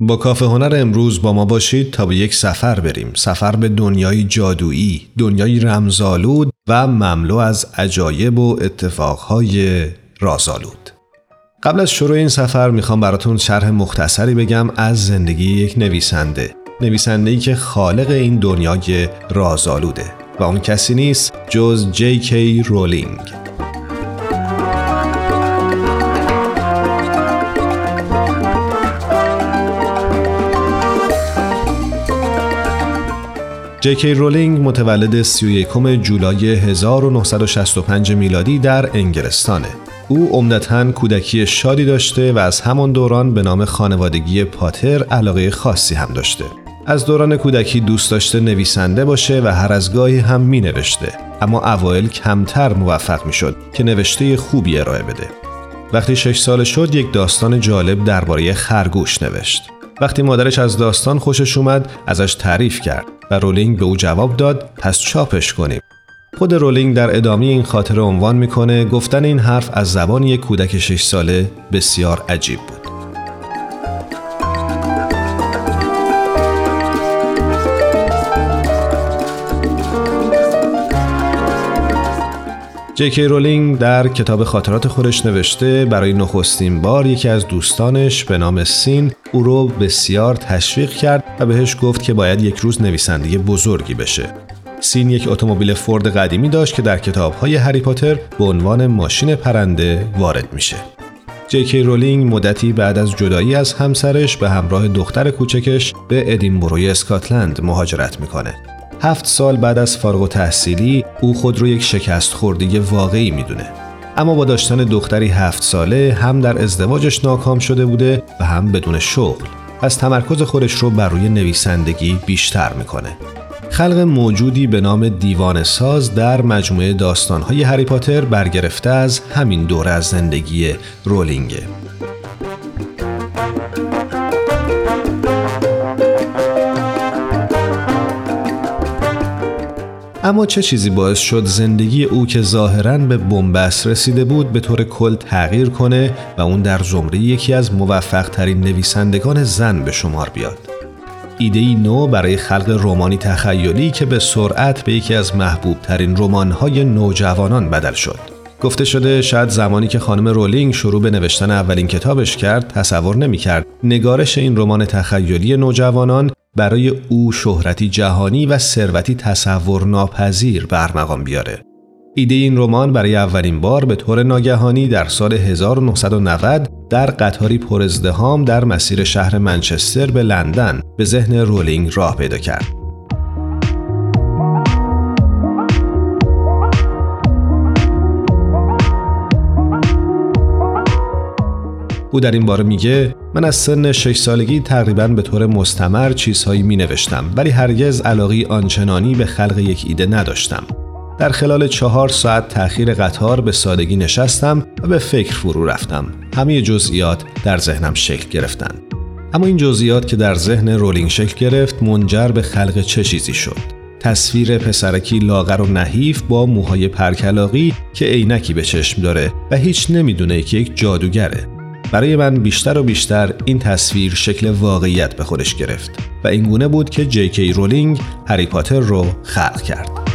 با کافه هنر امروز با ما باشید تا به یک سفر بریم. سفر به دنیای جادویی دنیای رمزالود و مملو از عجایب و اتفاقهای رازآلود. قبل از شروع این سفر می‌خوام براتون شرح مختصری بگم از زندگی یک نویسنده. نویسنده ای که خالق این دنیای رازآلوده و اون کسی نیست جز جی کی رولینگ. جکی رولینگ متولد 31 جولای 1965 میلادی در انگلستانه. او عمدتا کودکی شادی داشته و از همان دوران به نام خانوادگی پاتر علاقه خاصی هم داشته. از دوران کودکی دوست داشته نویسنده باشه و هر از گاهی هم می نوشته اما اوایل کمتر موفق می شد که نوشته خوبی ارائه بده. وقتی شش سال شد یک داستان جالب درباره خرگوش نوشت. وقتی مادرش از داستان خوشش اومد ازش تعریف کرد و رولینگ به او جواب داد پس چاپش کنیم. خود رولینگ در ادامه این خاطره عنوان می‌کنه گفتن این حرف از زبان یک کودک 6 ساله بسیار عجیب بود. جکی رولینگ در کتاب خاطرات خودش نوشته برای نخستین بار یکی از دوستانش به نام سین او رو بسیار تشویق کرد و بهش گفت که باید یک روز نویسنده بزرگی بشه. سین یک اتومبیل فورد قدیمی داشت که در کتابهای هری پاتر به عنوان ماشین پرنده وارد میشه. جکی رولینگ مدتی بعد از جدایی از همسرش به همراه دختر کوچکش به ادینبروی اسکاتلند مهاجرت می‌کنه. هفت سال بعد از فارغ تحصیلی او خود رو یک شکست خوردگی واقعی می‌دونه. اما با داشتن دختری هفت ساله هم در ازدواجش ناکام شده بوده و هم بدون شغل. از تمرکز خودش رو بر روی نویسندگی بیشتر می‌کنه. خلق موجودی به نام دیوان ساز در مجموعه داستانهای هری پاتر برگرفته از همین دوره از زندگی رولینگه. اما چه چیزی باعث شد زندگی او که ظاهرا به بنبست رسیده بود به طور کل تغییر کنه و اون در زمره یکی از موفق ترین نویسندگان زن به شمار بیاد؟ ایده ای نو برای خلق رومانی تخیلی که به سرعت به یکی از محبوب ترین رمان‌های نوجوانان بدل شد. گفته شده شاید زمانی که خانم رولینگ شروع به نوشتن اولین کتابش کرد تصور نمی‌کرد نگارش این رمان تخیلی نوجوانان برای او شهرتی جهانی و ثروتی تصور ناپذیر برمقام بیاره. ایده این رمان برای اولین بار به طور ناگهانی در سال 1990 در قطاری پرازدهام در مسیر شهر منچستر به لندن به ذهن رولینگ راه پیدا کرد. او در این باره میگه من از سن 6 سالگی تقریبا به طور مستمر چیزهایی می نوشتم ولی هرگز علاقی آنچنانی به خلق یک ایده نداشتم. در خلال چهار ساعت تأخیر قطار به سادگی نشستم و به فکر فرو رفتم. همه جزئیات در ذهنم شکل گرفتن. اما این جزئیات که در ذهن رولینگ شکل گرفت منجر به خلق چه چیزی شد تصویر پسرکی لاغر و نحیف با موهای پرکلاقی که عینکی به چشم داره و هیچ نمی‌دونه که یک جادوگره برای من بیشتر و بیشتر این تصویر شکل واقعیت به خودش گرفت و اینگونه بود که جی رولینگ هری پاتر رو خلق کرد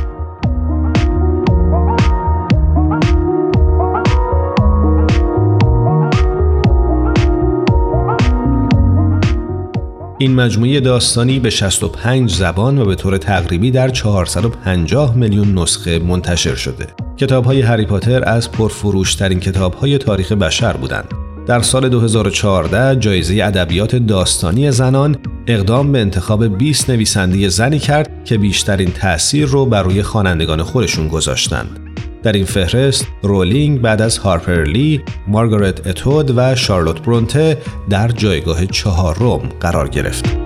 این مجموعه داستانی به 65 زبان و به طور تقریبی در 450 میلیون نسخه منتشر شده. کتاب های هری پاتر از پرفروشترین کتاب های تاریخ بشر بودند. در سال 2014 جایزه ادبیات داستانی زنان اقدام به انتخاب 20 نویسنده زنی کرد که بیشترین تأثیر رو بر روی خوانندگان خودشون گذاشتند. در این فهرست رولینگ بعد از هارپر لی، مارگارت اتود و شارلوت برونته در جایگاه چهارم قرار گرفت.